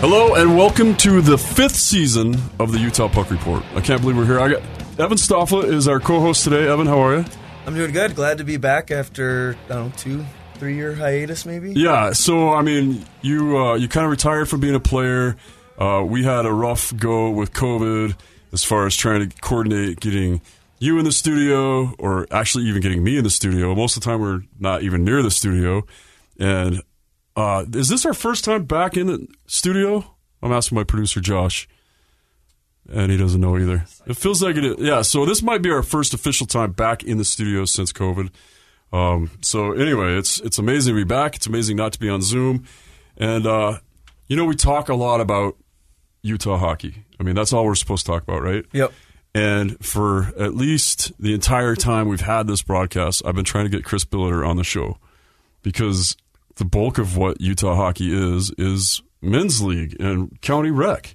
Hello and welcome to the fifth season of the Utah Puck Report. I can't believe we're here. I got Evan Stoffla is our co-host today. Evan, how are you? I'm doing good. Glad to be back after I don't know two, three year hiatus maybe. Yeah. So I mean, you uh, you kind of retired from being a player. Uh, we had a rough go with COVID as far as trying to coordinate getting you in the studio, or actually even getting me in the studio. Most of the time, we're not even near the studio. And uh, is this our first time back in the studio? I'm asking my producer Josh, and he doesn't know either. It feels like it is. Yeah, so this might be our first official time back in the studio since COVID. Um, so anyway, it's it's amazing to be back. It's amazing not to be on Zoom, and uh, you know we talk a lot about Utah hockey. I mean that's all we're supposed to talk about, right? Yep. And for at least the entire time we've had this broadcast, I've been trying to get Chris Billeter on the show because the bulk of what Utah hockey is is men's league and county rec.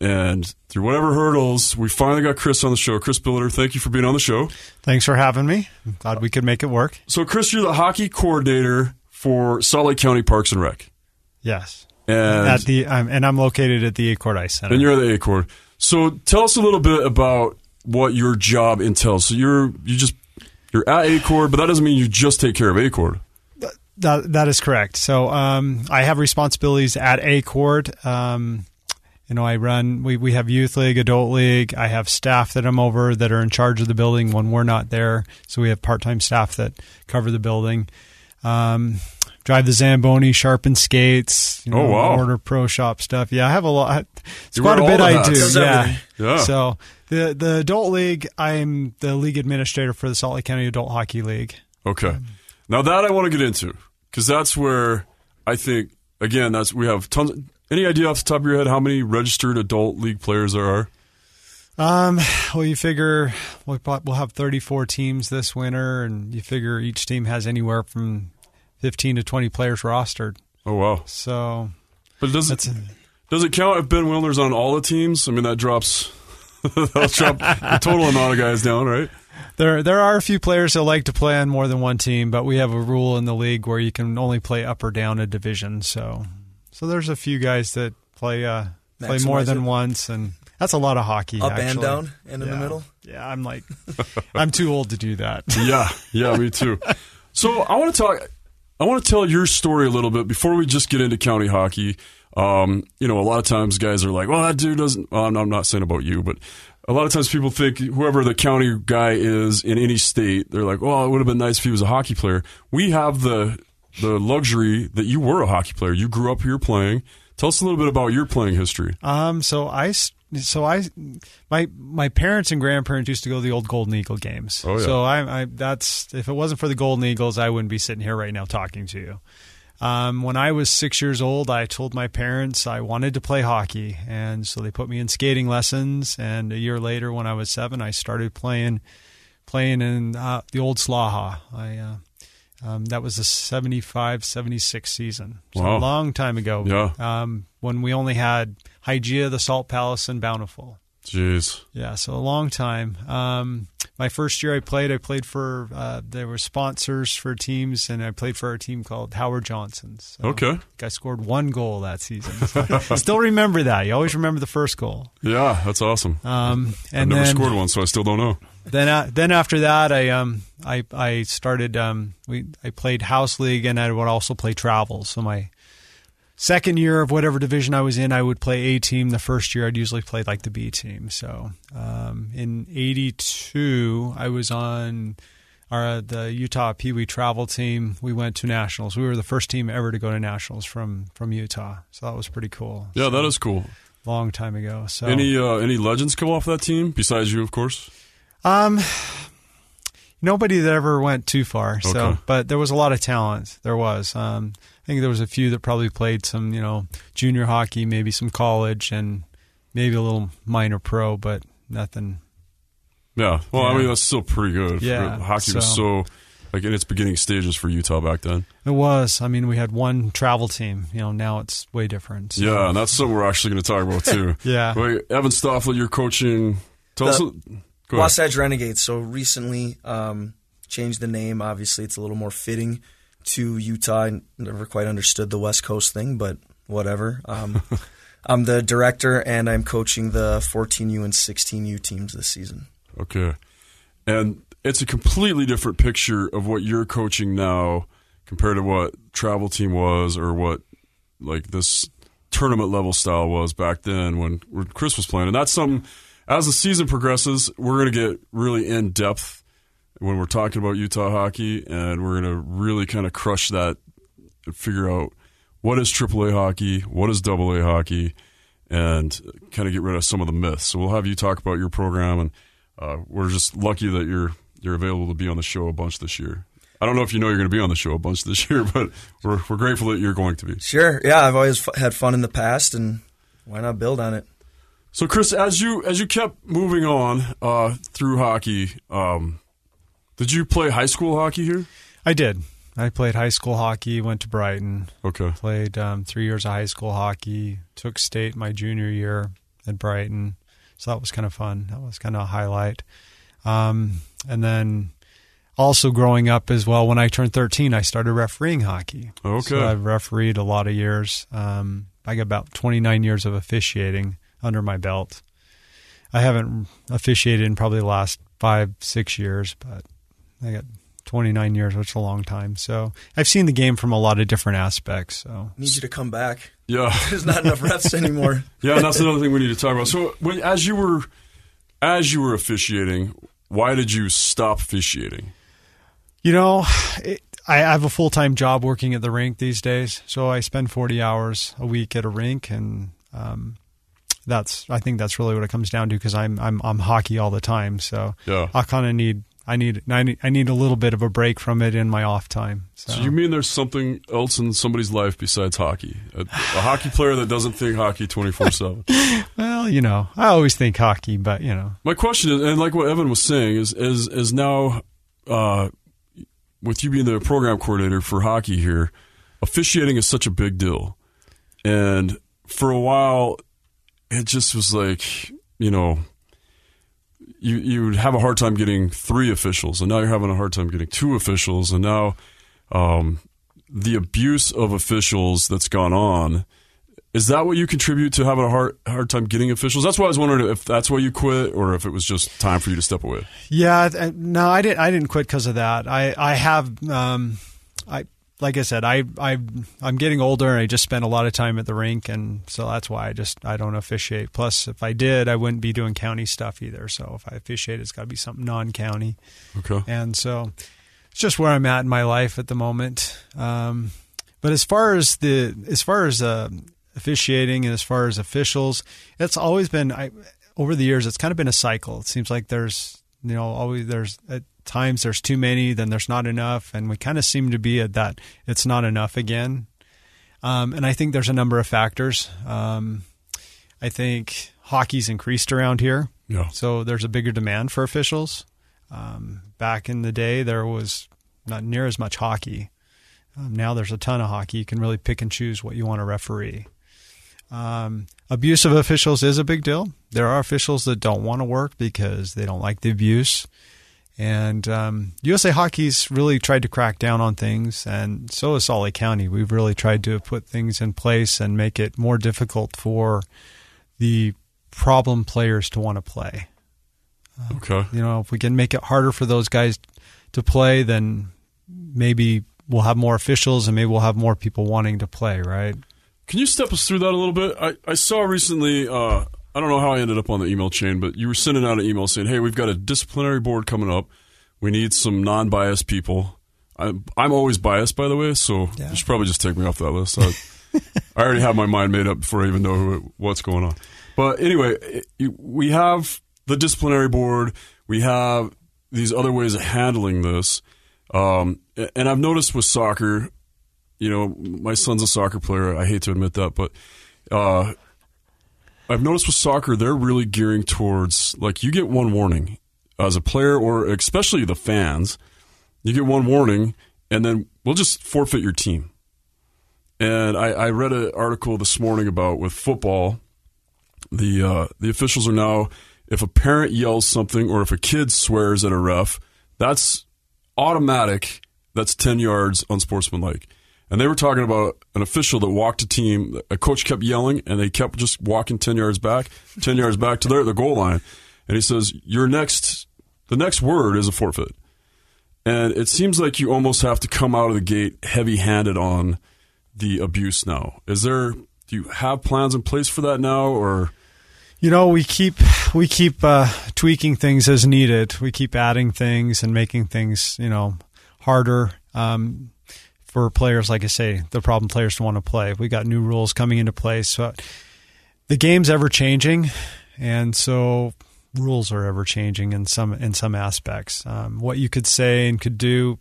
And through whatever hurdles, we finally got Chris on the show. Chris Billeter, thank you for being on the show. Thanks for having me. I'm glad we could make it work. So, Chris, you're the hockey coordinator for Salt Lake County Parks and Rec. Yes. And at the um, and I'm located at the Acord Ice Center. And you're at the Acord. So, tell us a little bit about what your job entails. So, you're you just you're at Acord, but that doesn't mean you just take care of Acord. That, that is correct. So um, I have responsibilities at Acord. Um, you know, I run. We we have youth league, adult league. I have staff that I'm over that are in charge of the building when we're not there. So we have part time staff that cover the building. Um, drive the Zamboni, sharpen skates. You know, oh wow! Order pro shop stuff. Yeah, I have a lot. It's quite a bit I do. Yeah. yeah. So the the adult league, I'm the league administrator for the Salt Lake County Adult Hockey League. Okay. Now that I want to get into because that's where I think again that's we have tons. Any idea off the top of your head how many registered adult league players there are? Um, well, you figure we'll, we'll have 34 teams this winter, and you figure each team has anywhere from 15 to 20 players rostered. Oh wow! So, but does it does it count if Ben Wilner's on all the teams? I mean, that drops that'll drop the total amount of guys down, right? There, there are a few players that like to play on more than one team, but we have a rule in the league where you can only play up or down a division. So, so there's a few guys that play uh, play more than it. once, and that's a lot of hockey. Up actually. and down, and in yeah. the middle. Yeah, I'm like, I'm too old to do that. yeah, yeah, me too. So I want to talk. I want to tell your story a little bit before we just get into county hockey. Um, you know, a lot of times guys are like, "Well, that dude doesn't." Well, I'm not saying about you, but a lot of times people think whoever the county guy is in any state, they're like, "Oh, it would have been nice if he was a hockey player." We have the the luxury that you were a hockey player. You grew up here playing. Tell us a little bit about your playing history. Um, so I, so I, my my parents and grandparents used to go to the old Golden Eagle games. Oh, yeah. So I, I, that's if it wasn't for the Golden Eagles, I wouldn't be sitting here right now talking to you. Um, when I was six years old, I told my parents I wanted to play hockey, and so they put me in skating lessons. And a year later, when I was seven, I started playing playing in uh, the old Slaha. I uh, um, that was the 75, 76 season. So wow. a long time ago. Yeah. Um, when we only had Hygeia, the Salt Palace, and Bountiful. Jeez. Yeah, so a long time. Um, my first year I played, I played for, uh, there were sponsors for teams, and I played for a team called Howard Johnson's. So okay. I scored one goal that season. So still remember that. You always remember the first goal. Yeah, that's awesome. Um, and I've never then, scored one, so I still don't know. then uh, then after that, I um I I started um we I played house league and I would also play travel. So my second year of whatever division I was in, I would play A team. The first year, I'd usually play like the B team. So um, in '82, I was on our the Utah Pee Wee travel team. We went to nationals. We were the first team ever to go to nationals from from Utah. So that was pretty cool. Yeah, so, that is cool. Long time ago. So any uh, any legends come off that team besides you, of course. Um, nobody that ever went too far. Okay. So, but there was a lot of talent. There was. Um, I think there was a few that probably played some, you know, junior hockey, maybe some college, and maybe a little minor pro, but nothing. Yeah. Well, Yeah. I mean, that's still pretty good. Yeah, Hockey was so- so like in its beginning stages for Utah back then. It was. I mean, we had one travel team. You know, now it's way different. So- Yeah, and that's something we're actually going to talk about too. Yeah. Wait, Evan Stoffel, you're coaching. Tell us. The- a- Go ahead. Wasatch Renegades. So recently um, changed the name. Obviously, it's a little more fitting to Utah. I never quite understood the West Coast thing, but whatever. Um, I'm the director, and I'm coaching the 14U and 16U teams this season. Okay. And it's a completely different picture of what you're coaching now compared to what travel team was or what like this tournament level style was back then when, when Chris was playing. And that's something as the season progresses, we're going to get really in depth when we're talking about Utah hockey and we're going to really kind of crush that and figure out what is AAA hockey, what is AA hockey, and kind of get rid of some of the myths. So we'll have you talk about your program, and uh, we're just lucky that you're you're available to be on the show a bunch this year. I don't know if you know you're going to be on the show a bunch this year, but we're we're grateful that you're going to be. Sure. Yeah, I've always f- had fun in the past, and why not build on it? So, Chris, as you as you kept moving on uh, through hockey, um, did you play high school hockey here? I did. I played high school hockey. Went to Brighton. Okay. Played um, three years of high school hockey. Took state my junior year at Brighton, so that was kind of fun. That was kind of a highlight. Um, and then also growing up as well, when I turned 13, I started refereeing hockey. Okay. So I've refereed a lot of years. Um, I got about 29 years of officiating under my belt. I haven't officiated in probably the last five, six years, but I got 29 years, which is a long time. So I've seen the game from a lot of different aspects. So Need you to come back. Yeah. There's not enough refs anymore. Yeah, and that's another thing we need to talk about. So, when, as you were as you were officiating, why did you stop officiating? You know, it, I have a full time job working at the rink these days, so I spend forty hours a week at a rink, and um, that's I think that's really what it comes down to because I'm I'm I'm hockey all the time, so Yeah. I kind of need I need I need I need a little bit of a break from it in my off time. So, So you mean there's something else in somebody's life besides hockey? A, a hockey player that doesn't think hockey 24/7. well, you know, I always think hockey, but you know, My question is, and like what Evan was saying, is is is now uh, with you being the program coordinator for hockey here, officiating is such a big deal, and for a while, it just was like you know. You you would have a hard time getting three officials, and now you're having a hard time getting two officials, and now um, the abuse of officials that's gone on. Is that what you contribute to having a hard hard time getting officials? That's why I was wondering if that's why you quit, or if it was just time for you to step away. Yeah, no, I didn't. I didn't quit because of that. I I have um, I like I said, I I I'm getting older, and I just spend a lot of time at the rink, and so that's why I just I don't officiate. Plus, if I did, I wouldn't be doing county stuff either. So if I officiate, it's got to be something non-county, Okay. and so it's just where I'm at in my life at the moment. Um, but as far as the as far as uh, officiating and as far as officials, it's always been I over the years. It's kind of been a cycle. It seems like there's you know always there's at times there's too many, then there's not enough, and we kind of seem to be at that it's not enough again. Um, and I think there's a number of factors. Um, I think hockey's increased around here. Yeah. So there's a bigger demand for officials. Um, back in the day, there was not near as much hockey. Um, now there's a ton of hockey. You can really pick and choose what you want to referee. Um, abuse of officials is a big deal. There are officials that don't want to work because they don't like the abuse. And um, USA Hockey's really tried to crack down on things, and so has Salt Lake County. We've really tried to put things in place and make it more difficult for the problem players to want to play. Okay. You know, if we can make it harder for those guys to play, then maybe we'll have more officials and maybe we'll have more people wanting to play, right? Can you step us through that a little bit? I, I saw recently, uh, I don't know how I ended up on the email chain, but you were sending out an email saying, hey, we've got a disciplinary board coming up. We need some non biased people. I'm, I'm always biased, by the way, so Yeah. you should probably just take me off that list. I, I already have my mind made up before I even know who, what's going on. But anyway, it- we have the disciplinary board. We have these other ways of handling this. Um, and I've noticed with soccer, you know, my son's a soccer player. I hate to admit that, but uh, I've noticed with soccer, they're really gearing towards like you get one warning as a player, or especially the fans. You get one warning, and then we'll just forfeit your team. And I, I read an article this morning about with football, the uh, the officials are now if a parent yells something or if a kid swears at a ref, that's automatic. That's ten yards unsportsmanlike. And they were talking about an official that walked a team. A coach kept yelling, and they kept just walking ten yards back, ten yards back to their the goal line. And he says, "Your next, the next word is a forfeit." And it seems like you almost have to come out of the gate heavy-handed on the abuse now. Is there? Do you have plans in place for that now, or? You know, we keep we keep uh, tweaking things as needed. We keep adding things and making things, you know, harder um, for players. Like I say, the problem players want to play. We got new rules coming into place. So the game's ever changing, and so rules are ever changing in some in some aspects. Um, what you could say and could do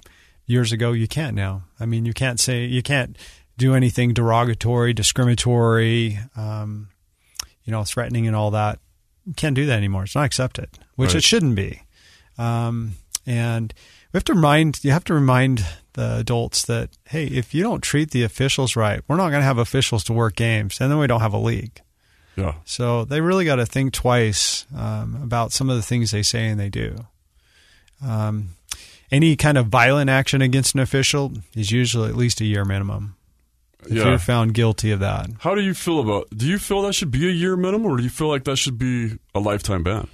years ago, you can't now. I mean, you can't say you can't do anything derogatory, discriminatory. Um, you know, threatening and all that. You can't do that anymore. It's not accepted, which Right. it shouldn't be. Um, and we have to remind you have to remind the adults that hey, if you don't treat the officials right, we're not going to have officials to work games, and then we don't have a league. Yeah. So they really got to think twice um, about some of the things they say and they do. Um, any kind of violent action against an official is usually at least a year minimum. If Yeah. you're found guilty of that, How do you feel about? Do you feel that should be a year minimum, or do you feel like that should be a lifetime ban?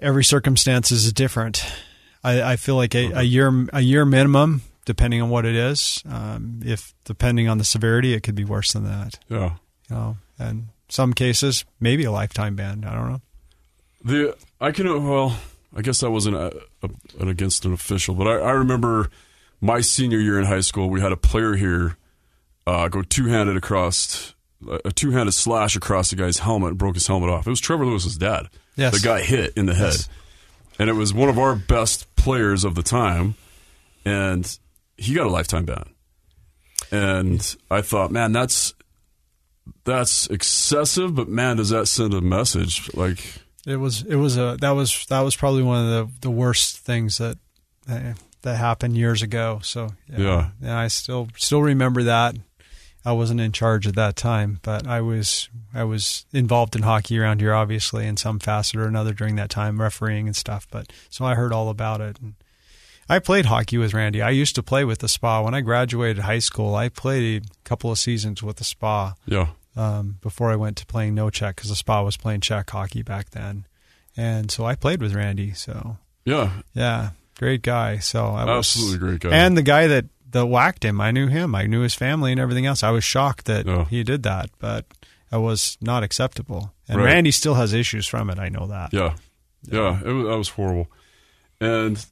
every circumstance is different. I, I feel like a, a year a year minimum, depending on what it is. Um, if depending on the severity, it could be worse than that. Yeah. You know, and some cases maybe a lifetime ban. I don't know. The I can well, I guess that wasn't a, a, an against an official, but I, I remember my senior year in high school. We had a player here uh, go two handed across a two handed slash across the guy's helmet and broke his helmet off. It was Trevor Lewis's dad Yes. that got hit in the head, Yes. And it was one of our best players of the time, and he got a lifetime ban. And I thought, man, that's that's excessive, but man, does that send a message? Like, It was it was a that was that was probably one of the the worst things that that, happened years ago. So Yeah. yeah, I still still remember that. I wasn't in charge at that time, but I was I was involved in hockey around here, obviously, in some facet or another during that time, refereeing and stuff. But so I heard all about it. And I played hockey with Randy. I used to play with the Spa when I graduated high school. I played a couple of seasons with the Spa yeah, um, before I went to playing no check because the Spa was playing check hockey back then, and so I played with Randy. So yeah, yeah, great guy. So I was, absolutely great guy. and the guy that that whacked him, I knew him. I knew his family and everything else. I was shocked that Yeah. he did that, but it was not acceptable. And Right. Randy still has issues from it. I know that. Yeah, yeah, it was, that was horrible. And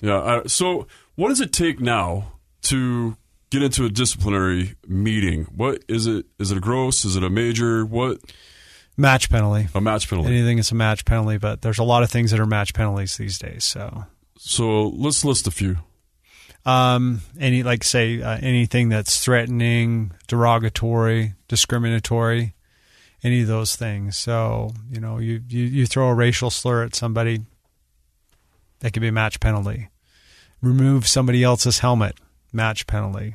yeah, I, so what does it take now to get into a disciplinary meeting? What is it? Is it a gross? Is it a major? What Match penalty. a match penalty? Anything is a match penalty, but there's a lot of things that are match penalties these days. So So let's list a few. Um, any like say uh, anything that's threatening, derogatory, discriminatory, any of those things. So you know, you you, you throw a racial slur at somebody, that could be a match penalty. Remove somebody else's helmet, match penalty.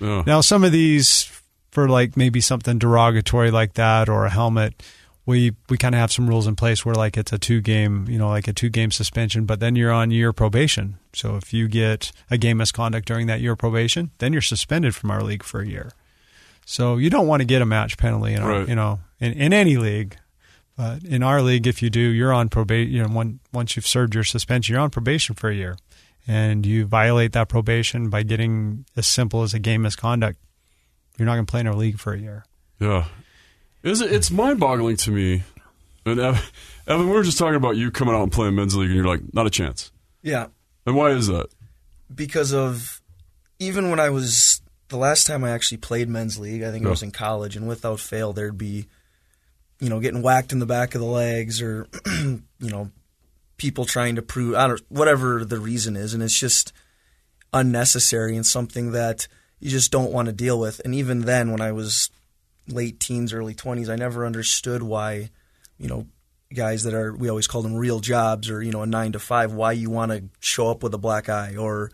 Yeah, Now, some of these for like maybe something derogatory like that or a helmet, we we kind of have some rules in place where like it's a two game, you know, like a two game suspension, but then you're on year probation. So if you get a game misconduct during that year probation, then you're suspended from our league for a year. So you don't want to get a match penalty, in our, Right. you know, in, in any league. But in our league, if you do, you're on probation. You know, when, once you've served your suspension, you're on probation for a year, and you violate that probation by getting as simple as a game misconduct. You're not going to play in our league for a year. Yeah, is it? It's mind-boggling to me. And Evan, Evan, we were just talking about you coming out and playing men's league, and you're like, not a chance. Yeah. And why is that? Because of even when I was the last time I actually played men's league, I think Yeah. I was in college, and without fail, there'd be, you know, getting whacked in the back of the legs, or you know, people trying to prove I don't whatever the reason is, and it's just unnecessary and something that you just don't want to deal with. And even then, when I was late teens, early twenties, I never understood why, you know, guys that are we always call them real jobs or you know a nine to five, why you want to show up with a black eye or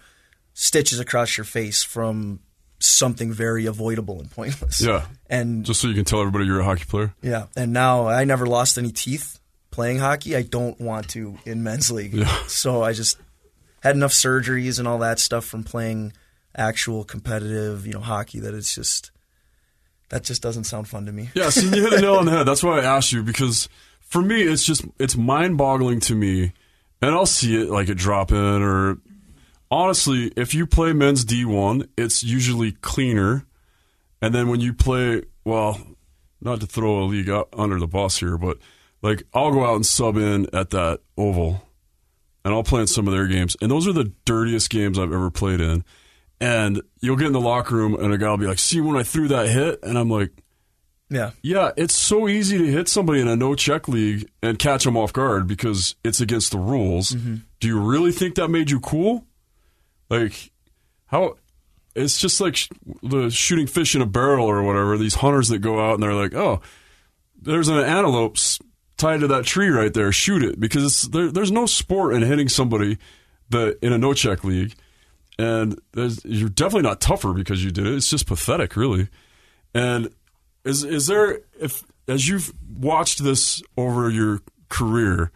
stitches across your face from something very avoidable and pointless. Yeah, And just so you can tell everybody you're a hockey player. yeah, and now I never lost any teeth playing hockey. I don't want to in men's league. Yeah. So I just had enough surgeries and all that stuff from playing actual competitive, you know, hockey that it's just that just doesn't sound fun to me. Yeah, see, you hit the nail on the head. That's why I asked you because for me, it's just it's mind-boggling to me, and I'll see it like a drop in or honestly, if you play men's D one, it's usually cleaner, and then when you play, well, not to throw a league under the bus here, but like I'll go out and sub in at that oval, and I'll play in some of their games, and those are the dirtiest games I've ever played in. And you'll get in the locker room, and a guy will be like, "See when I threw that hit," and I'm like. Yeah. Yeah, it's so easy to hit somebody in a no check league and catch them off guard because it's against the rules. Mm-hmm. Do you really think that made you cool? Like, how? It's just like sh- the shooting fish in a barrel or whatever. These hunters that go out and they're like, oh, there's an antelope tied to that tree right there. Shoot it because it's, there, there's no sport in hitting somebody that in a no check league, and you're definitely not tougher because you did it. It's just pathetic, really. And is is there if as you've watched this over your career,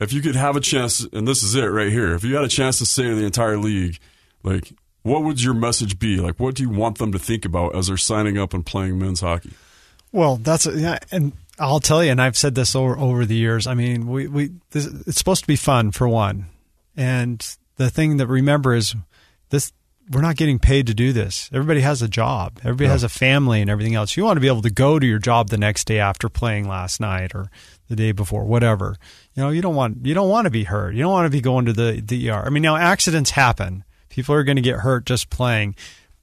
if you could have a chance, and this is it right here, if you had a chance to say to the entire league, like, what would your message be? Like, what do you want them to think about as they're signing up and playing men's hockey? Well, that's yeah, and I'll tell you, and I've said this over over the years. I mean, we we this, it's supposed to be fun for one, and the thing that remember is this: we're not getting paid to do this. Everybody has a job. Everybody has a family and everything else. You want to be able to go to your job the next day after playing last night or the day before, whatever. You know, you don't want you don't want to be hurt. You don't want to be going to the the ER. I mean, now accidents happen. People are going to get hurt just playing,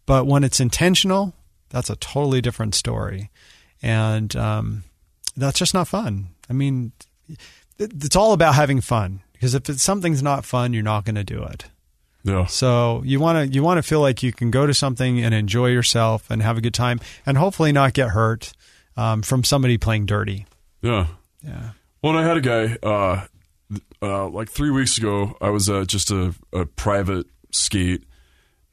but when it's intentional, that's a totally different story and um, that's just not fun. I mean, it's all about having fun because if it's, something's not fun, you're not going to do it. Yeah, So you want to you want to feel like you can go to something and enjoy yourself and have a good time and hopefully not get hurt um, from somebody playing dirty. yeah. Yeah. Well, I had a guy uh, uh, like three weeks ago. I was at just a, a private skate,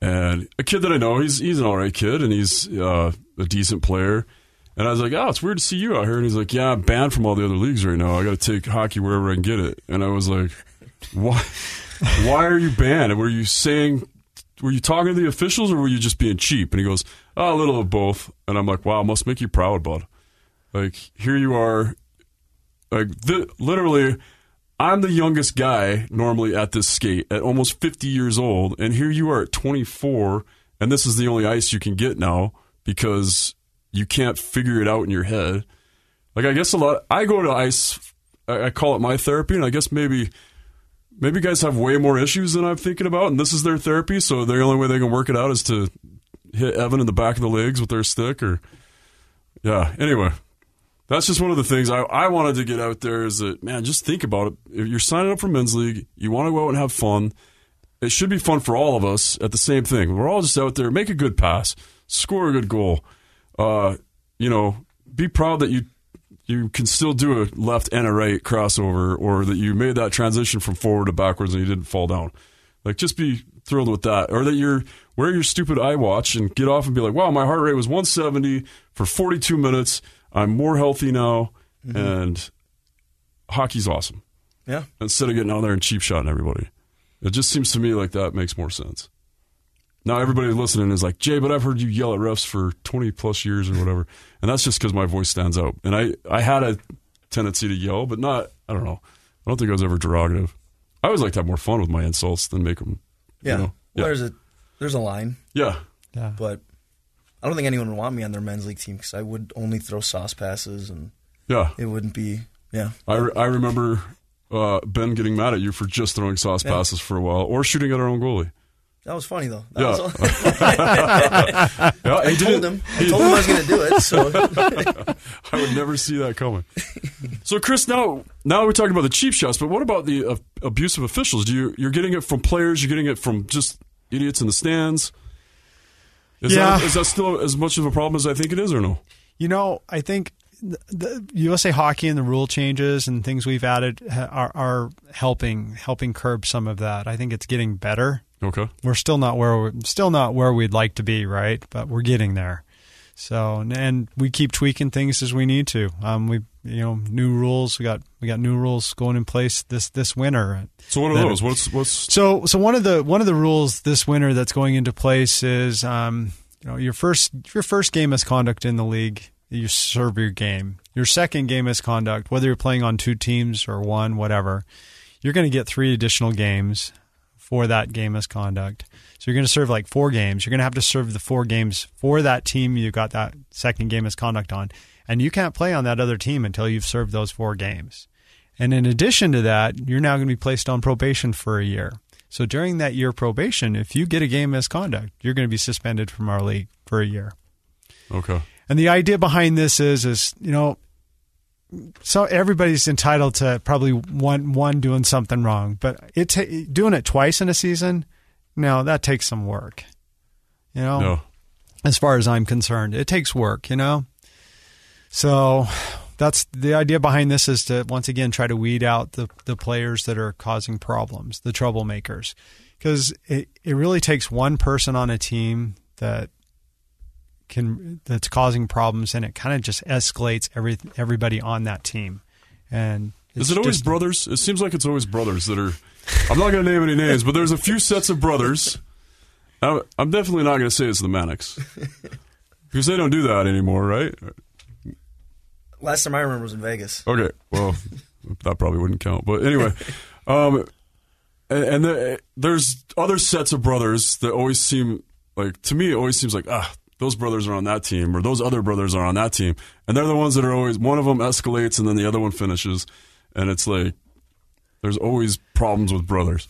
and a kid that I know. He's he's an all right kid, and he's uh, a decent player. And I was like, "Oh, it's weird to see you out here." And he's like, "Yeah, I'm banned from all the other leagues right now. I got to take hockey wherever I can get it." And I was like, "Why? Why are you banned? Were you saying?" Were you talking to the officials or were you just being cheap? And he goes, oh, a little of both. And I'm like, wow, must make you proud, bud. Like, here you are, like th- literally i'm the youngest guy normally at this skate at almost 50 years old and here you are at 24 and this is the only ice you can get now because you can't figure it out in your head like i guess a lot i go to ice i, I call it my therapy and i guess maybe maybe guys have way more issues than i'm thinking about and this is their therapy so the only way they can work it out is to hit evan in the back of the legs with their stick or yeah anyway that's just one of the things I, I wanted to get out there is that, man, just think about it. If you're signing up for men's league, you want to go out and have fun. It should be fun for all of us at the same thing. We're all just out there, make a good pass, score a good goal. Uh, you know, be proud that you you can still do a left and a right crossover or that you made that transition from forward to backwards and you didn't fall down. Like just be thrilled with that. Or that you're wear your stupid eye watch and get off and be like, wow, my heart rate was 170 for 42 minutes. I'm more healthy now, mm-hmm. and hockey's awesome. Yeah. Instead of getting out there and cheap shotting everybody, it just seems to me like that makes more sense. Now everybody listening is like, Jay, but I've heard you yell at refs for 20 plus years or whatever, and that's just because my voice stands out. And I, I had a tendency to yell, but not. I don't know. I don't think I was ever derogative. I always like to have more fun with my insults than make them. Yeah. You know, Well, yeah. there's a there's a line, yeah. Yeah. but I don't think anyone would want me on their men's league team because I would only throw sauce passes and Yeah. it wouldn't be. Yeah. I, re- I remember uh, Ben getting mad at you for just throwing sauce Yeah. passes for a while or shooting at our own goalie. That was funny though. That Yeah. was all- Yeah, I told didn't- him. I told him I was going to do it. So I would never see that coming. so, Chris, now now we're talking about the cheap shots, but what about the uh, abusive officials? Do you you're getting it from players? You're getting it from just idiots in the stands? Is Yeah. that is that still as much of a problem as I think it is, or no? You know, I think the, the USA Hockey and the rule changes and things we've added are, are helping helping curb some of that. I think it's getting better. Okay. We're still not where we're still not where we'd like to be, right? But we're getting there. So and we keep tweaking things as we need to. Um, we you know new rules. We got we got new rules going in place this this winter. So what are That- those? What's what's So, so one of the one of the rules this winter that's going into place is, um, you know, your first your first game misconduct in the league, you serve your game. Your second game misconduct, whether you're playing on two teams or one, whatever, you're going to get three additional games for that game misconduct. So you're going to serve like four games. You're going to have to serve the four games for that team you got that second game misconduct on, and you can't play on that other team until you've served those four games. And in addition to that, you're now going to be placed on probation for a year. So during that year probation, if you get a game misconduct, you're going to be suspended from our league for a year. okay? And the idea behind this is, is you know, so everybody's entitled to probably one one doing something wrong, but it ta- doing it twice in a season, no, that takes some work. You know, No. as far as I'm concerned. It takes work, you know? So that's the idea behind this is to once again try to weed out the, the players that are causing problems, the troublemakers. Because it, it really takes one person on a team that can that's causing problems and it kind of just escalates every everybody on that team. And Is it always just- brothers? It seems like it's always brothers that are. I'm not going to name any names, but there's a few sets of brothers. I'm I'm definitely not going to say it's the Mannix because they don't do that anymore, right? last time I remember was in Vegas. Okay, well, that probably wouldn't count. But anyway, um, and, and the, there's other sets of brothers that always seem like to me. It always seems like ah, those brothers are on that team, or those other brothers are on that team, and they're the ones that are always one of them escalates and then the other one finishes, and it's like there's always problems with brothers.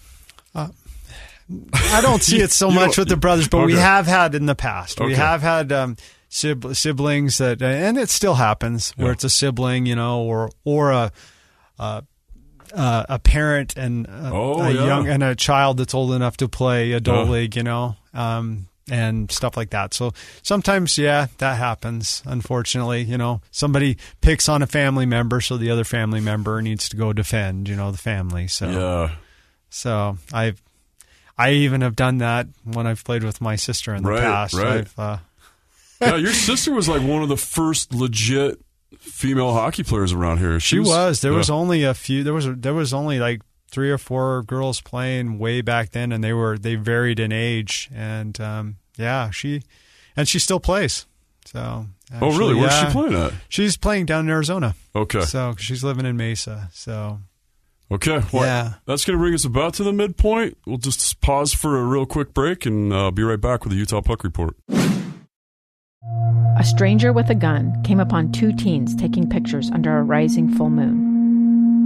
I don't see it so much with the brothers, but we have had in the past. We Okay. have had um, siblings that, and it still happens where Yeah. it's a sibling, you know, or or a a, a, a parent and a, Oh, a yeah. young and a child that's old enough to play adult league, you know, um, and stuff like that. So sometimes, yeah, that happens. Unfortunately, you know, somebody picks on a family member, so the other family member needs to go defend, you know, the family. So. Yeah, So I've I even have done that when I've played with my sister in the Right, past. right. I've, uh, yeah. Your sister was like one of the first legit female hockey players around here. she was. There yeah. was only a few. There was there was only like three or four girls playing way back then, and they were they varied in age. And um, yeah, she and she still plays. So Oh, really? Where's yeah. she playing at? She's playing down in Arizona. Okay. So she's living in Mesa. So Okay. Well, Yeah. That's going to bring us about to the midpoint. We'll just pause for a real quick break and uh, be right back with the Utah Puck Report. A stranger with a gun came upon two teens taking pictures under a rising full moon.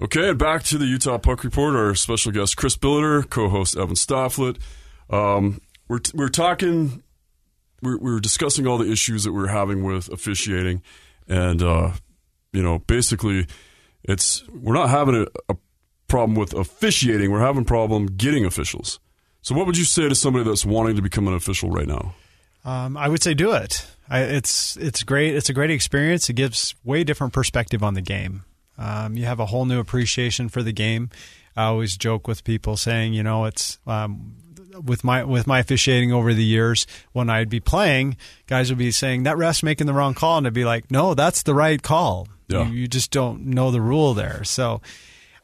Okay, and back to the Utah Puck Report. Our special guest, Chris Billeter, co-host Evan Stofflet. Um, we're we're talking, we're we're discussing all the issues that we're having with officiating, and uh, you know, basically, it's we're not having a, a problem with officiating. We're having problem getting officials. So, what would you say to somebody that's wanting to become an official right now? Um, I would say do it. I, it's it's great. It's a great experience. It gives way different perspective on the game. Um, you have a whole new appreciation for the game. I always joke with people saying, you know, it's um, with my with my officiating over the years, when I'd be playing, guys would be saying that ref's making the wrong call, and I'd be like, no, that's the right call. Yeah. You, you just don't know the rule there. So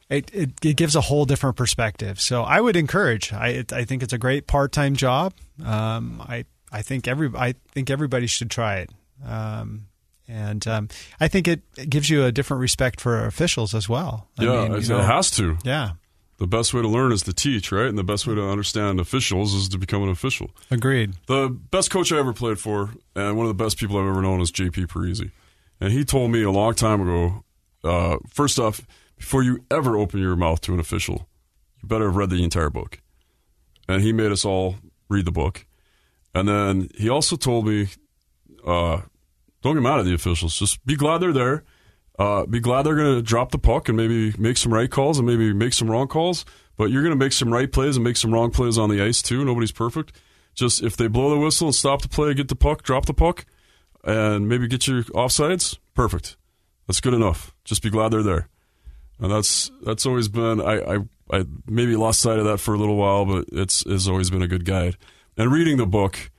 it, it, it gives a whole different perspective. So I would encourage. I it, I think it's a great part time job. Um, I I think every I think everybody should try it. Um, and um, I think it, it gives you a different respect for officials as well. I yeah, mean, you it know, has to. Yeah, The best way to learn is to teach, right? And the best way to understand officials is to become an official. agreed. The best coach I ever played for, and one of the best people I've ever known, is JP Parise. And he told me a long time ago uh, first off, before you ever open your mouth to an official, you better have read the entire book. And he made us all read the book. And then he also told me, uh, don't get mad at the officials. Just be glad they're there. Uh, be glad they're going to drop the puck and maybe make some right calls and maybe make some wrong calls. But you're going to make some right plays and make some wrong plays on the ice too. Nobody's perfect. Just if they blow the whistle and stop the play, get the puck, drop the puck, and maybe get your offsides, perfect. That's good enough. Just be glad they're there. And that's that's always been I, I, I maybe lost sight of that for a little while, but it's has always been a good guide. And reading the book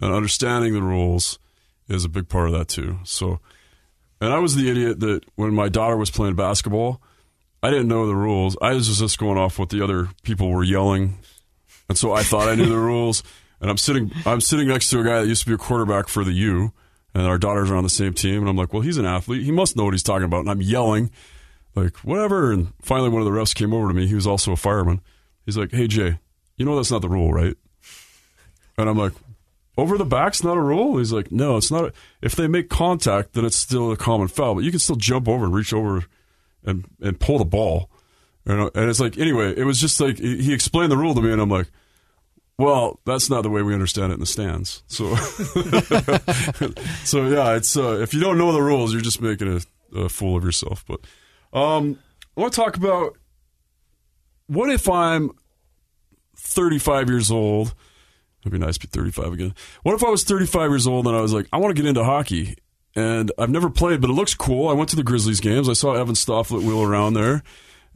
and understanding the rules is a big part of that too. So and I was the idiot that when my daughter was playing basketball, I didn't know the rules. I was just going off what the other people were yelling. And so I thought I knew the rules. And I'm sitting I'm sitting next to a guy that used to be a quarterback for the U, and our daughters are on the same team. And I'm like, well, he's an athlete. He must know what he's talking about. And I'm yelling, like, whatever. And finally, one of the refs came over to me. He was also a fireman. He's like, hey, Jay, you know that's not the rule, right? And I'm like, over the back's not a rule? He's like, no, it's not. A, if they make contact, then it's still a common foul. But you can still jump over and reach over and, and pull the ball. And, and it's like, anyway, it was just like, he explained the rule to me, and I'm like, well, that's not the way we understand it in the stands. So, so yeah, it's uh, if you don't know the rules, you're just making a, a fool of yourself. But um, I want to talk about what if I'm 35 years old. It'd be nice to be 35 again. What if I was 35 years old and I was like, I want to get into hockey, and I've never played, but it looks cool. I went to the Grizzlies games. I saw Evan Stofflet wheel around there,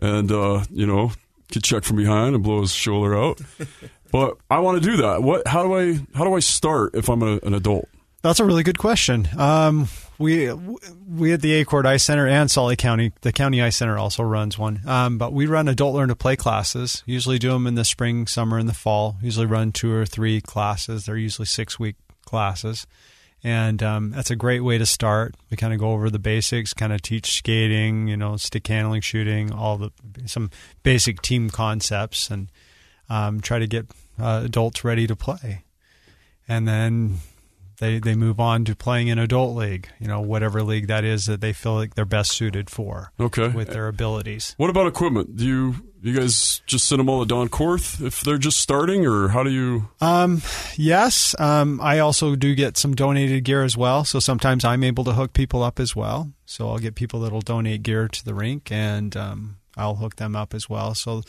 and uh, you know, get check from behind and blow his shoulder out. But I want to do that. What? How do I? How do I start if I'm a, an adult? That's a really good question. Um, we we at the Acord Ice Center and Salt County, the County Ice Center also runs one. Um, but we run adult learn to play classes. Usually do them in the spring, summer, and the fall. Usually run two or three classes. They're usually six week classes, and um, that's a great way to start. We kind of go over the basics, kind of teach skating, you know, stick handling, shooting, all the some basic team concepts, and um, try to get uh, adults ready to play. And then they they move on to playing in adult league, you know, whatever league that is that they feel like they're best suited for. Okay. With their abilities. What about equipment? Do you you guys just send them all to Don Korth if they're just starting, or how do you? Um, yes. Um, I also do get some donated gear as well. So sometimes I'm able to hook people up as well. So I'll get people that'll donate gear to the rink, and um, I'll hook them up as well. So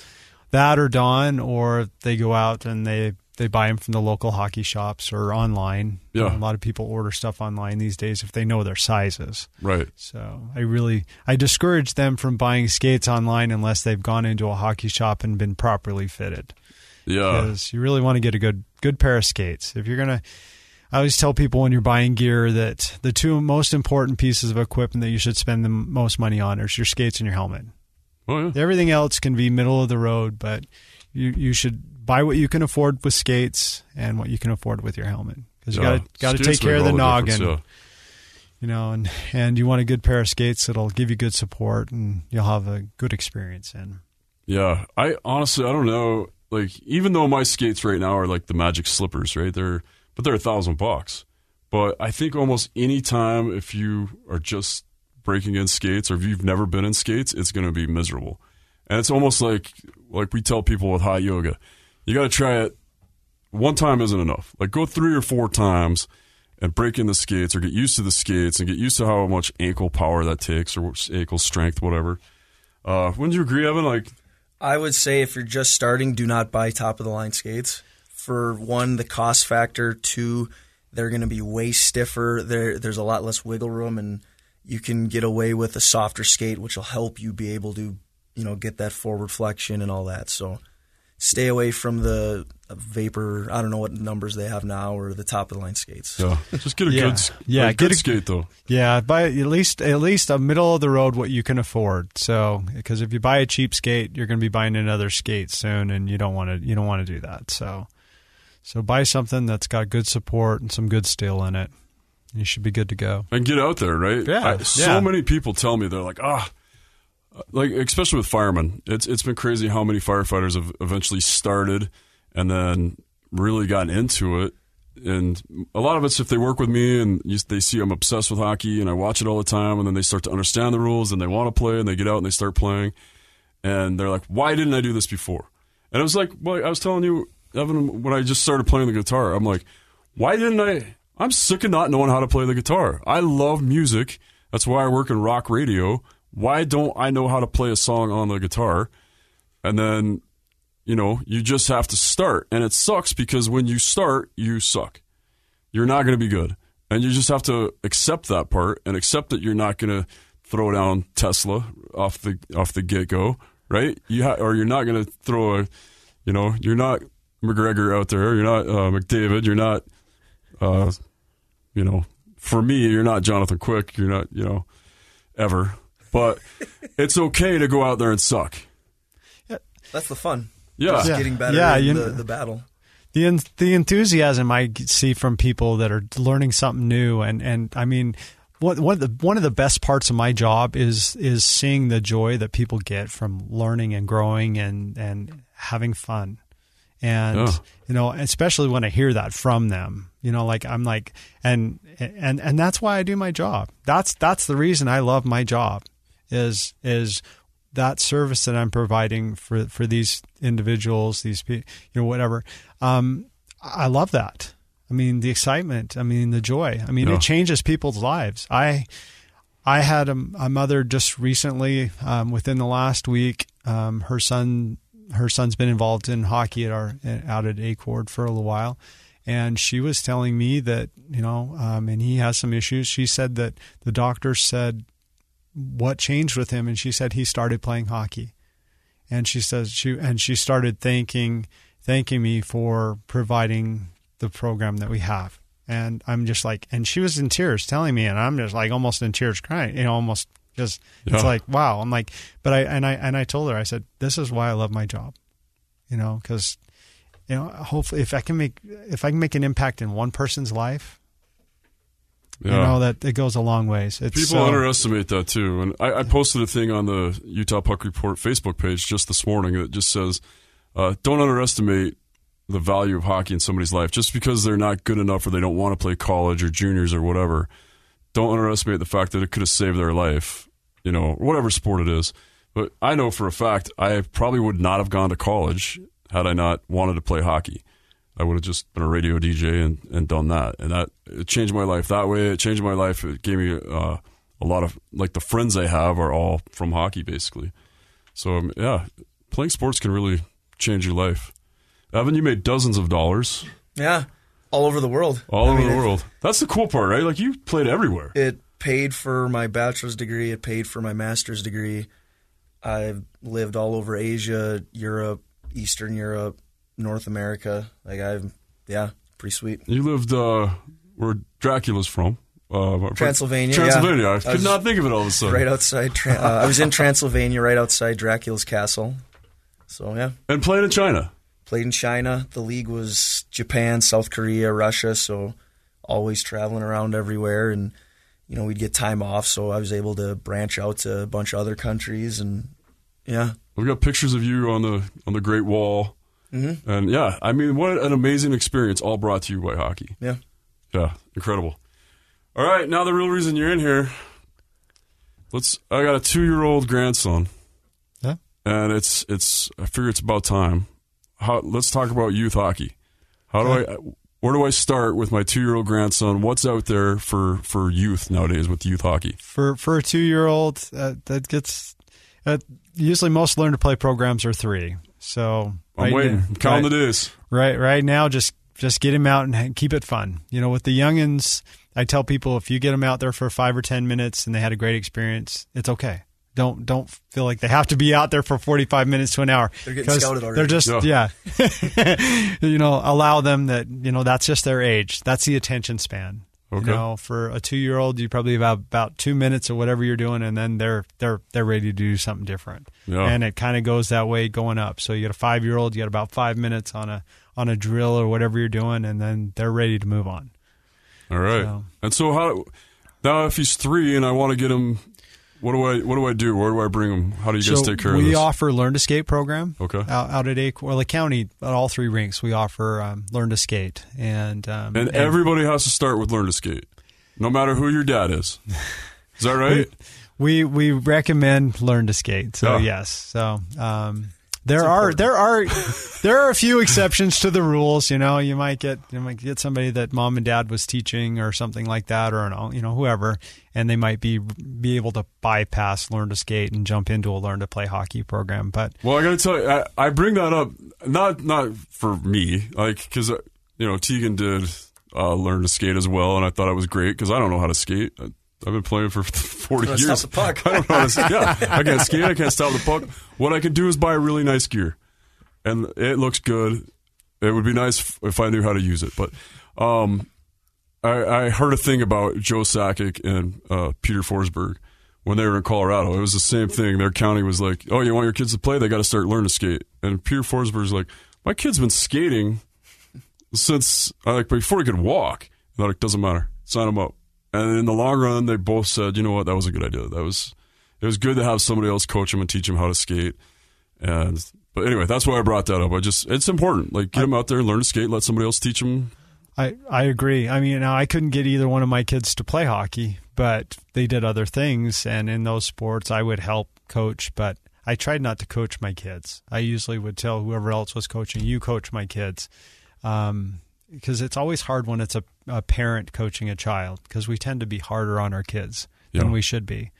that or Don, or they go out and they they buy them from the local hockey shops or online. Yeah. a lot of people order stuff online these days if they know their sizes. Right. So I really I discourage them from buying skates online unless they've gone into a hockey shop and been properly fitted. Yeah. Because you really want to get a good good pair of skates. If you're gonna I always tell people when you're buying gear that the two most important pieces of equipment that you should spend the most money on is your skates and your helmet. Oh yeah. Everything else can be middle of the road, but you you should buy what you can afford with skates and what you can afford with your helmet because you Yeah. got to got to take care of the noggin. yeah. You know, and and you want a good pair of skates that'll give you good support and you'll have a good experience in. Yeah, I honestly I don't know. Like even though my skates right now are like the Magic slippers, right? They're but they're a thousand bucks. But I think almost any time if you are just breaking in skates or if you've never been in skates, it's going to be miserable. And it's almost like like we tell people with hot yoga, you got to try it. One time isn't enough. Like go three or four times and break in the skates or get used to the skates and get used to how much ankle power that takes or ankle strength, whatever. Uh, wouldn't you agree, Evan? Like I would say if you're just starting, do not buy top of the line skates. For one, the cost factor. Two, they're going to be way stiffer. There, there's a lot less wiggle room, and you can get away with a softer skate, which will help you be able to you know get that forward flexion and all that. So stay away from the vapor. I don't know what numbers they have now or the top of the line skates. Yeah, just get a Yeah. good, Yeah, a get good a- skate though. Yeah, buy at least at least a middle of the road what you can afford. So because if you buy a cheap skate, you're going to be buying another skate soon, and you don't want to you don't want to do that. So so buy something that's got good support and some good steel in it. You should be good to go. and get out there, right? Yeah, I, so yeah. many people tell me they're like, ah, like especially with firemen, it's it's been crazy how many firefighters have eventually started and then really gotten into it. And a lot of it's if they work with me and you, they see I'm obsessed with hockey and I watch it all the time, and then they start to understand the rules and they want to play and they get out and they start playing, and they're like, why didn't I do this before? And I was like, well, I was telling you, Evan, when I just started playing the guitar, I'm like, why didn't I? I'm sick of not knowing how to play the guitar. I love music. That's why I work in rock radio. Why don't I know how to play a song on the guitar? And then, you know, you just have to start. And it sucks because when you start, you suck. You're not going to be good. And you just have to accept that part and accept that you're not going to throw down Tesla off the off the get go, right? You ha- or you're not going to throw a, you know, you're not McGregor out there. You're not uh, McDavid. You're not, uh, you know, for me, you're not Jonathan Quick. You're not, you know, ever. But it's okay to go out there and suck. That's the fun. Yeah. Just Yeah. getting better Yeah, in you the, kn- the battle. the en- the enthusiasm I see from people that are learning something new, and and I mean, what one of the one of the best parts of my job is is seeing the joy that people get from learning and growing and and having fun, and Yeah. you know, especially when I hear that from them, you know, like I'm like, and and and that's why I do my job. That's that's the reason I love my job, is is that service that I'm providing for for these individuals, these people, you know, whatever. Um, I love that. I mean, the excitement. I mean, the joy. I mean, Yeah. it changes people's lives. I I had a, a mother just recently, um, within the last week. Um, her son her son's been involved in hockey at our out at Acord for a little while, and she was telling me that you know, um, and he has some issues. She said that the doctor said what changed with him and she said he started playing hockey. And she says she and she started thanking thanking me for providing the program that we have. And i'm just like and she was in tears telling me and i'm just like almost in tears crying you know almost just it's like wow. I'm like but i and i and i told her i said this is why i love my job you know because you know hopefully if i can make if i can make an impact in one person's life Yeah. you know that it goes a long ways it's People so- underestimate that too. And I, I posted a thing on the Utah Puck Report Facebook page just this morning that just says, uh, don't underestimate the value of hockey in somebody's life. Just because they're not good enough or they don't want to play college or juniors or whatever, don't underestimate the fact that it could have saved their life, you know, whatever sport it is. But I know for a fact I probably would not have gone to college had I not wanted to play hockey. I would have just been a radio DJ and, and done that. And that it changed my life that way. It changed my life. It gave me uh, a lot of, like, the friends I have are all from hockey, basically. So, um, yeah, playing sports can really change your life. Evan, you made dozens of dollars Yeah, all over the world. all I over mean, the it- world. That's the cool part, right? Like, you played everywhere. It paid for my bachelor's degree. It paid for my master's degree. I've lived all over Asia, Europe, Eastern Europe, North America. Like I've, yeah, pretty sweet. You lived uh, where Dracula's from. Uh, Transylvania, Transylvania. yeah. I I could was not think of it all of a sudden. Right outside. Uh, I was in Transylvania, right outside Dracula's castle. So yeah, And played in China. played in China. The league was Japan, South Korea, Russia. So always traveling around everywhere, and you know we'd get time off, so I was able to branch out to a bunch of other countries, and yeah, We've got pictures of you on the on the Great Wall, Mhm. and yeah, I mean, what an amazing experience! All brought to you by hockey. yeah. Yeah, incredible. All right, now the real reason you're in here. Let's. I got a two year old grandson, Yeah. and it's it's. I figure it's about time. How? Let's talk about youth hockey. How do I? Where do I start with my two year old grandson? What's out there for for youth nowadays with youth hockey? for for a two year old uh, that gets uh, usually most learn to play programs are three. So I'm right waiting. now- I'm counting right, the days. right right now just just get him out and keep it fun. You know, with the youngins, I tell people if you get them out there for five or ten minutes and they had a great experience, it's okay. don't don't feel like they have to be out there for 45 minutes to an hour. They're getting scouted already. They're just yeah. yeah. you know, allow them that you know that's just their age. That's the attention span. Okay. You know, for a two year old, you probably have about two minutes of whatever you're doing, and then they're they're they're ready to do something different. Yeah. And it kind of goes that way going up. So you got a five year old, you got about five minutes on a on a drill or whatever you're doing, and then they're ready to move on. All right. So- And so how now if he's three and I want to get him, what do I what do I do? Where do I bring them? How do you guys take care of this? We offer learn to skate program. Okay. Out, out at Acorn County, at all three rinks, we offer um, learn to skate, and um, and everybody has to start with learn to skate, no matter who your dad is. Is that right? we we recommend learn to skate. So Yeah. yes, so um, there are there are there are a few exceptions to the rules. You know, you might get you might get somebody that mom and dad was teaching or something like that, or an, you know whoever, and they might be be able to bypass learn to skate and jump into a learn to play hockey program. But Well, I got to tell you, I, I bring that up not not for me, like because you know Tegan did uh, learn to skate as well, and I thought it was great because I don't know how to skate. I, I've been playing for forty Gotta years. stop the puck. I don't know to. Yeah, I can't skate. I can't stop the puck. What I can do is buy a really nice gear, and it looks good. It would be nice if I knew how to use it, but um, I, I heard a thing about Joe Sakic and uh, Peter Forsberg when they were in Colorado. It was the same thing. Their county was like, "Oh, you want your kids to play? They got to start learning to skate." And Peter Forsberg's like, "My kid's been skating since uh, like before he could walk." They're like, "Doesn't matter. Sign him up." And in the long run, they both said, "You know what? That was a good idea. That was it was good to have somebody else coach him and teach him how to skate." And but anyway, that's why I brought that up. I just it's important. Like get him out there, learn to skate, let somebody else teach him I, I agree. I mean, now I couldn't get either one of my kids to play hockey, but they did other things, and in those sports, I would help coach. But I tried not to coach my kids. I usually would tell whoever else was coaching, "You coach my kids," um, because it's always hard when it's a, a parent coaching a child, because we tend to be harder on our kids Yeah. than we should be.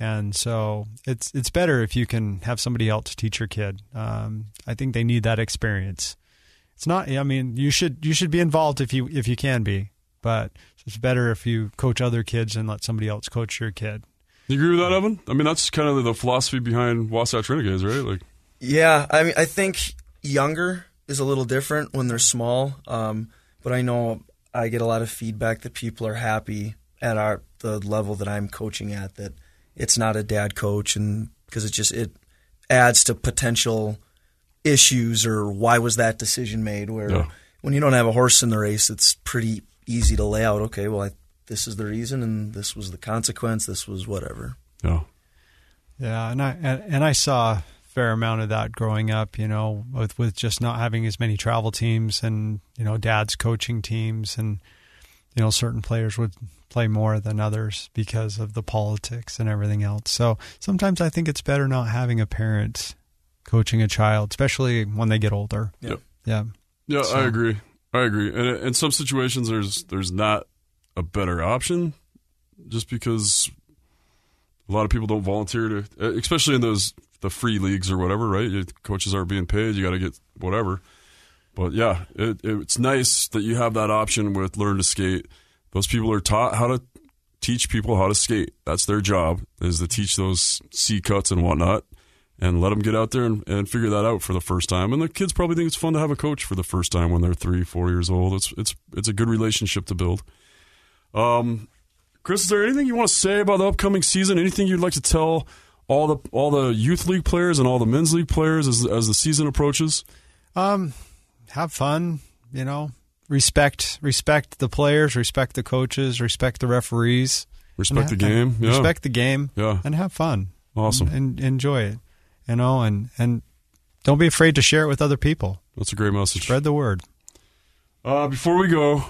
And so it's it's better if you can have somebody else teach your kid. Um, I think they need that experience. It's not. I mean, you should you should be involved if you if you can be, but it's better if you coach other kids and let somebody else coach your kid. You agree with that, Evan? I mean, that's kind of the philosophy behind Wasatch Renegades, right? Like, Yeah, I mean, I think younger is a little different when they're small. Um, but I know I get a lot of feedback that people are happy at our the level that I'm coaching at. That it's not a dad coach, and because it just it adds to potential issues or why was that decision made? Where Yeah. when you don't have a horse in the race, it's pretty easy to lay out. Okay, well, I, this is the reason, and this was the consequence. This was whatever. yeah, Yeah, and I and, and I saw a fair amount of that growing up. You know, with with just not having as many travel teams and you know dads coaching teams and you know certain players would play more than others because of the politics and everything else. So sometimes I think it's better not having a parent coaching a child, especially when they get older. Yep. Yeah. yeah. So- I agree. I agree. And in some situations, there's there's not a better option, just because a lot of people don't volunteer to, especially in those the free leagues or whatever. Right? Your coaches aren't being paid. You got to get whatever. But yeah, it, it's nice that you have that option with Learn to Skate. Those people are taught how to teach people how to skate. That's their job is to teach those C cuts and whatnot, and let them get out there and, and figure that out for the first time. And the kids probably think it's fun to have a coach for the first time when they're three, four years old. It's it's it's a good relationship to build. Um, Chris, is there anything you want to say about the upcoming season? Anything you'd like to tell all the all the youth league players and all the men's league players as as the season approaches? Um, have fun. You know, respect respect the players, respect the coaches, respect the referees, Respect the game. Yeah. respect the game, Yeah. and have fun. Awesome. and, and enjoy it. You know, and and don't be afraid to share it with other people. That's a great message. Spread the word. Uh, before we go,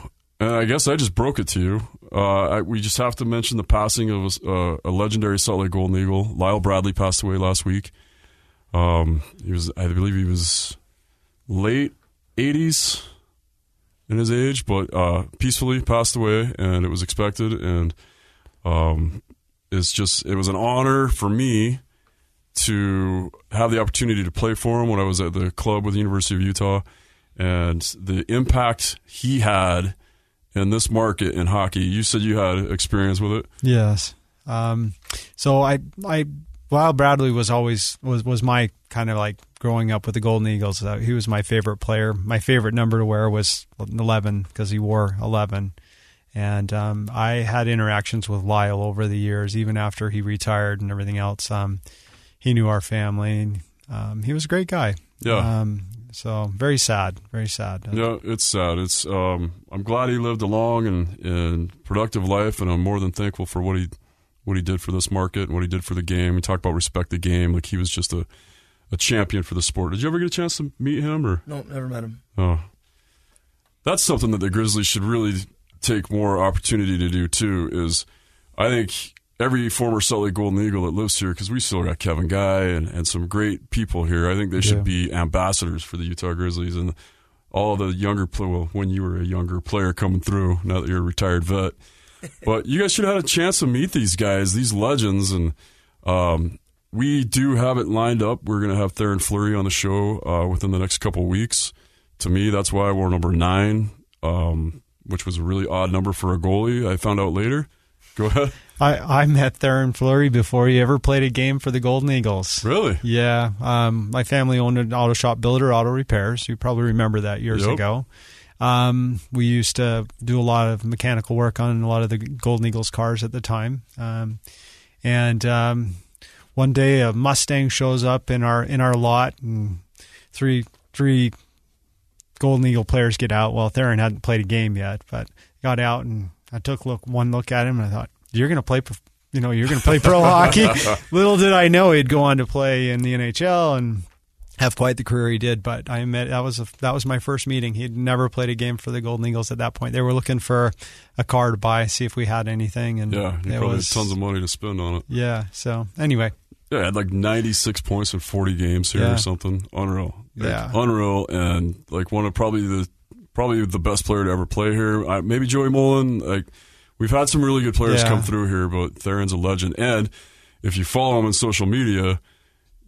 and I guess I just broke it to you. Uh, I, we just have to mention the passing of uh, a legendary Salt Lake Golden Eagle. Lyle Bradley passed away last week. Um, he was, I believe, he was late '80s in his age, but uh, peacefully passed away, and it was expected. And um, it's just, it was an honor for me to have the opportunity to play for him when I was at the club with the University of Utah, and the impact he had in this market in hockey. You said you had experience with it. Yes. Um, so I I Lyle Bradley was always was was my kind of like growing up with the Golden Eagles. Uh, he was my favorite player. My favorite number to wear was eleven because he wore eleven. And um, I had interactions with Lyle over the years, even after he retired and everything else. Um, he knew our family. And, um, he was a great guy. Yeah. So very sad, very sad. Yeah, it's sad. It's um, I'm glad he lived a long and, and productive life, and I'm more than thankful for what he what he did for this market, what he did for the game. We talk about respect the game, like he was just a a champion for the sport. Did you ever get a chance to meet him or? No, never met him. Oh, that's something that the Grizzlies should really take more opportunity to do too. Is I think every former Salt Lake Golden Eagle that lives here, because we still got Kevan Guy and, and some great people here. I think they should Yeah. be ambassadors for the Utah Grizzlies and all the younger well when you were a younger player coming through. Now that you're a retired vet, but you guys should have had a chance to meet these guys, these legends, and um, we do have it lined up. We're going to have Theoren Fleury on the show uh, within the next couple weeks. To me, that's why I wore number nine, um, which was a really odd number for a goalie. I found out later. Go ahead. I, I met Theoren Fleury before he ever played a game for the Golden Eagles. Really? Yeah. Um, my family owned an auto shop, Billeter Auto Repairs. You probably remember that years Yep. ago. Um, we used to do a lot of mechanical work on a lot of the Golden Eagles cars at the time. Um, and um, one day a Mustang shows up in our in our lot, and three three Golden Eagle players get out. Well, Theoren hadn't played a game yet, but got out and I took look one look at him and I thought, "You're going to play, you know, you're going to play pro hockey." Little did I know he'd go on to play in the NHL and have quite the career he did. But I met that was a, that was my first meeting. He'd never played a game for the Golden Eagles at that point. They were looking for a car to buy, see if we had anything, and Yeah, you probably was had tons of money to spend on it. yeah. So anyway, Yeah, I had like 96 points in 40 games here Yeah. or something. Unreal. Like, Yeah. Unreal. And like one of probably the probably the best player to ever play here. I, maybe Joey Mullen. Like we've had some really good players Yeah. come through here, but Theoren's a legend. And if you follow him on social media,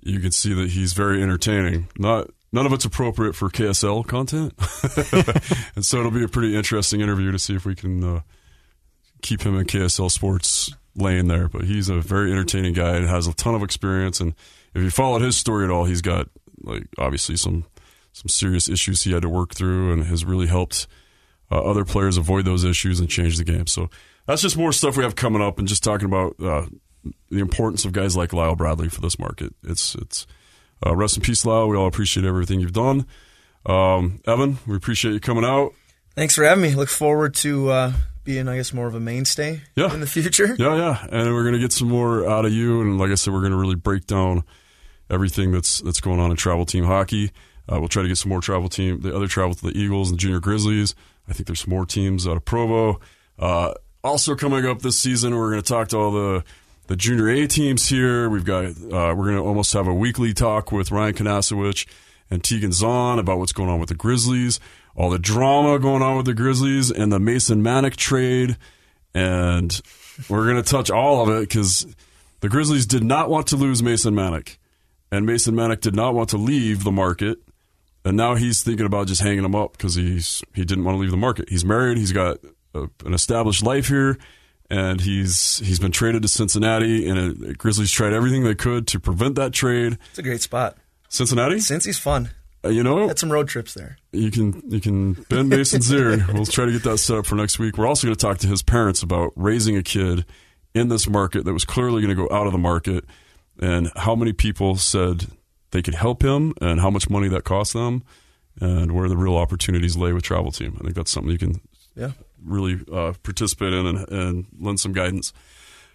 you can see that he's very entertaining. Not none of it's appropriate for KSL content, and so it'll be a pretty interesting interview to see if we can uh, keep him in KSL sports lane there. But he's a very entertaining guy and has a ton of experience. And if you followed his story at all, he's got like obviously some some serious issues he had to work through, and has really helped uh, other players avoid those issues and change the game. So that's just more stuff we have coming up, and just talking about uh, the importance of guys like Lyle Bradley for this market. It's it's uh, rest in peace, Lyle. We all appreciate everything you've done. Um, Evan, we appreciate you coming out. Thanks for having me. Look forward to uh, being, I guess, more of a mainstay Yeah. in the future. Yeah, yeah, and we're gonna get some more out of you. And like I said, we're gonna really break down everything that's that's going on in travel team hockey. Uh, we'll try to get some more travel team, the other travel to the Eagles and Junior Grizzlies. I think there's more teams out of Provo. Uh, also coming up this season, we're going to talk to all the the Junior A teams here. We've got uh, we're going to almost have a weekly talk with Ryan Kinasewich and Teigan Zahn about what's going on with the Grizzlies, all the drama going on with the Grizzlies, and the Mason Mannek trade. And we're going to touch all of it because the Grizzlies did not want to lose Mason Mannek, and Mason Mannek did not want to leave the market. And now he's thinking about just hanging him up because he's he didn't want to leave the market. He's married. He's got a, an established life here, and he's he's been traded to Cincinnati. And Grizzlies tried everything they could to prevent that trade. It's a great spot. Cincinnati, Cincy's fun. uh, you know, Had some road trips there. you can you can bend Mason's ear. We'll try to get that set up for next week. We're also going to talk to his parents about raising a kid in this market that was clearly going to go out of the market, and how many people said they could help him, and how much money that cost them, and where the real opportunities lay with travel team. I think that's something you can Yeah. really uh, participate in and, and lend some guidance.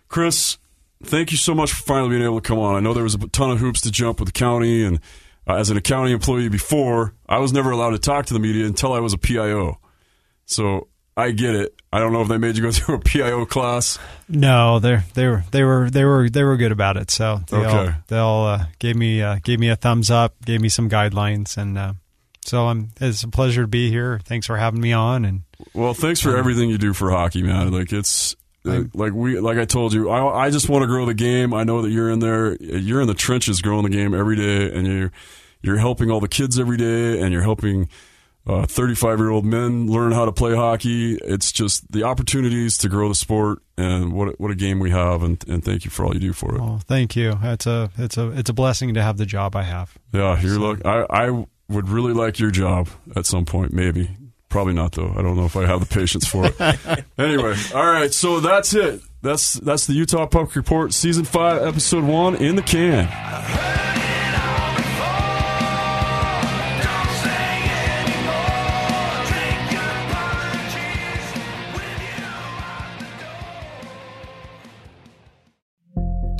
Chris, thank you so much for finally being able to come on. I know there was a ton of hoops to jump with the county, and uh, as an accounting employee before, I was never allowed to talk to the media until I was a PIO. So I get it. I don't know if they made you go through a PIO class. No, they they were they were they were they were good about it. So they all Okay. they all uh, gave me uh, gave me a thumbs up, gave me some guidelines, and uh, so I'm it's a pleasure to be here. Thanks for having me on, and Well, thanks for everything you do for hockey, man. Like it's uh, like we like I told you, I I just want to grow the game. I know that you're in there, you're in the trenches growing the game every day, and you're you're helping all the kids every day, and you're helping Uh, 35 year old men learn how to play hockey. It's just the opportunities to grow the sport, and what what a game we have. And, and thank you for all you do for it. Oh, thank you. It's a it's a it's a blessing to have the job I have. Yeah, you're so. look. I I would really like your job at some point, maybe. Probably not though. I don't know if I have the patience for it. anyway, all right. So that's it. That's that's the Utah Puck Report, season five, episode one in the can.